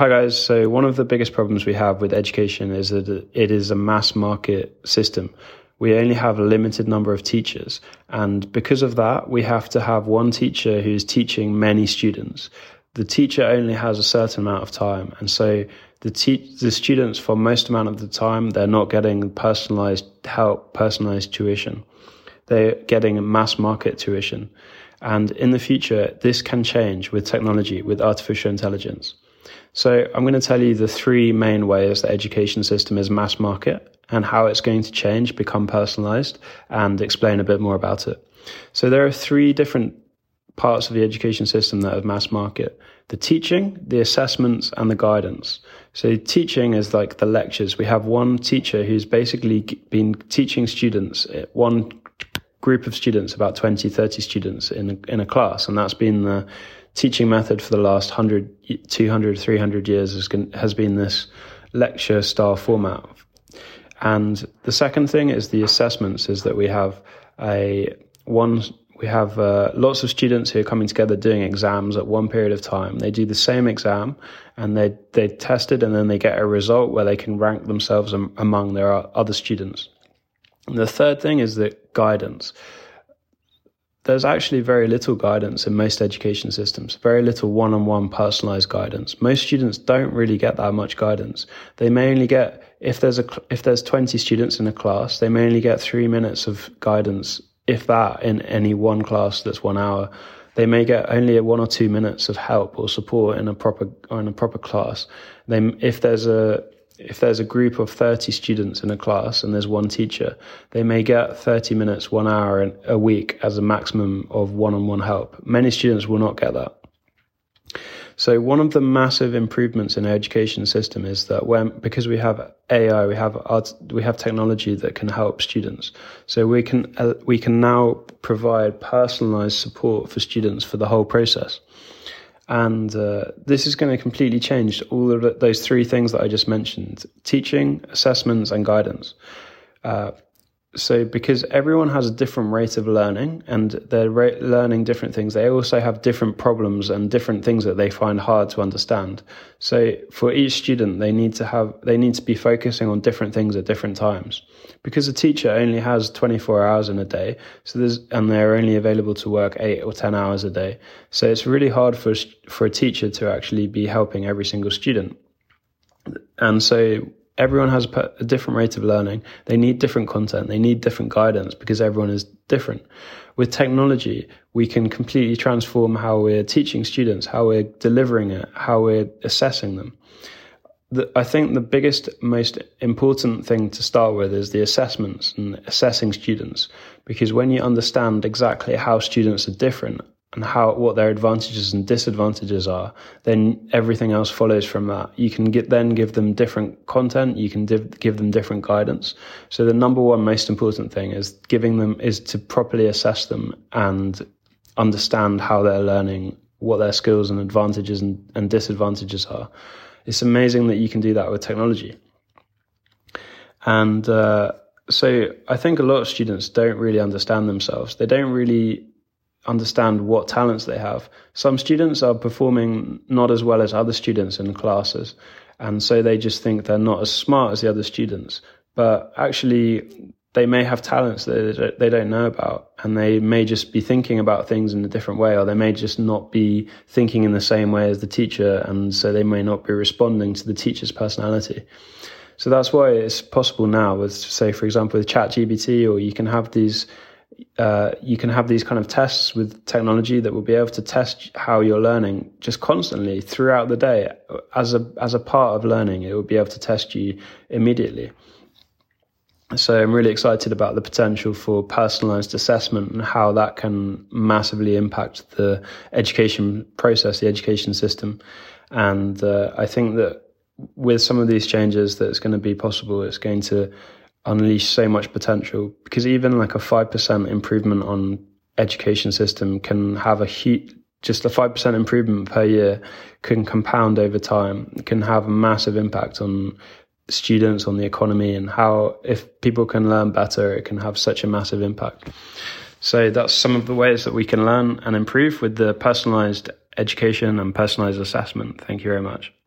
Hi guys. So one of the biggest problems we have with education is that it is a mass market system. We only have a limited number of teachers, and because of that, we have to have one teacher who's teaching many students. The teacher only has a certain amount of time, and so the te- the students for most amount of the time they're not getting personalized help, personalized tuition. They're getting mass market tuition. And in the future, this can change with technology, with artificial intelligence. So I'm going to tell you the three main ways the education system is mass market and how it's going to change, become personalized, and explain a bit more about it. So there are three different parts of the education system that are mass market the teaching, the assessments, and the guidance. So, teaching is like the lectures. We have one teacher who's basically been teaching students, eh, one group of students, about 20, 30 students in a, in a class, and that's been the teaching method for the last 100, 200, 300 years has, has been this lecture style format. And the second thing is the assessments, is that we have a one we have uh, lots of students who are coming together doing exams at one period of time. They do the same exam and they they test it and then they get a result where they can rank themselves among their other students. And the third thing is the guidance there's actually very little guidance in most education systems, very little one on one personalized guidance. Most students don't really get that much guidance. They may only get, if there's a, if there's 20 students in a class, they may only get three minutes of guidance, if that, in any one class that's one hour. They may get only one or two minutes of help or support in a proper, in a proper class. They, if there's a, if there's a group of 30 students in a class and there's one teacher, they may get 30 minutes, one hour a week as a maximum of one on one help. Many students will not get that. So one of the massive improvements in our education system is that when because we have AI, we have we have technology that can help students. So we can uh, we can now provide personalized support for students for the whole process. And uh, this is going to completely change all of those three things that I just mentioned teaching, assessments, and guidance. Uh, so, because everyone has a different rate of learning and they're re- learning different things, they also have different problems and different things that they find hard to understand. So, for each student, they need to have they need to be focusing on different things at different times. Because a teacher only has 24 hours in a day, so there's and they're only available to work eight or 10 hours a day. So, it's really hard for for a teacher to actually be helping every single student. And so everyone has a different rate of learning. They need different content. They need different guidance because everyone is different. With technology, we can completely transform how we're teaching students, how we're delivering it, how we're assessing them. The, I think the biggest, most important thing to start with is the assessments and assessing students. Because when you understand exactly how students are different and how what their advantages and disadvantages are, then everything else follows from that. You can get then give them different content. You can div, give them different guidance. So the number one most important thing is giving them is to properly assess them and understand how they're learning, what their skills and advantages and, and disadvantages are. It's amazing that you can do that with technology. And uh, so I think a lot of students don't really understand themselves. They don't really understand what talents they have. Some students are performing not as well as other students in classes, and so they just think they're not as smart as the other students. But actually, they may have talents that they don't know about, and they may just be thinking about things in a different way, or they may just not be thinking in the same way as the teacher, and so they may not be responding to the teacher's personality. So that's why it's possible now with, say, for example, with ChatGPT, or you can have these uh, you can have these kind of tests with technology that will be able to test how you're learning just constantly throughout the day as a as a part of learning. It will be able to test you immediately. So I'm really excited about the potential for personalized assessment and how that can massively impact the education process, the education system. And uh, I think that with some of these changes that it's going to be possible, it's going to unleash so much potential because even like a 5% improvement on education system can have a huge just a 5% improvement per year can compound over time can have a massive impact on students on the economy and how if people can learn better it can have such a massive impact. So that's some of the ways that we can learn and improve with the personalized education and personalized assessment. Thank you very much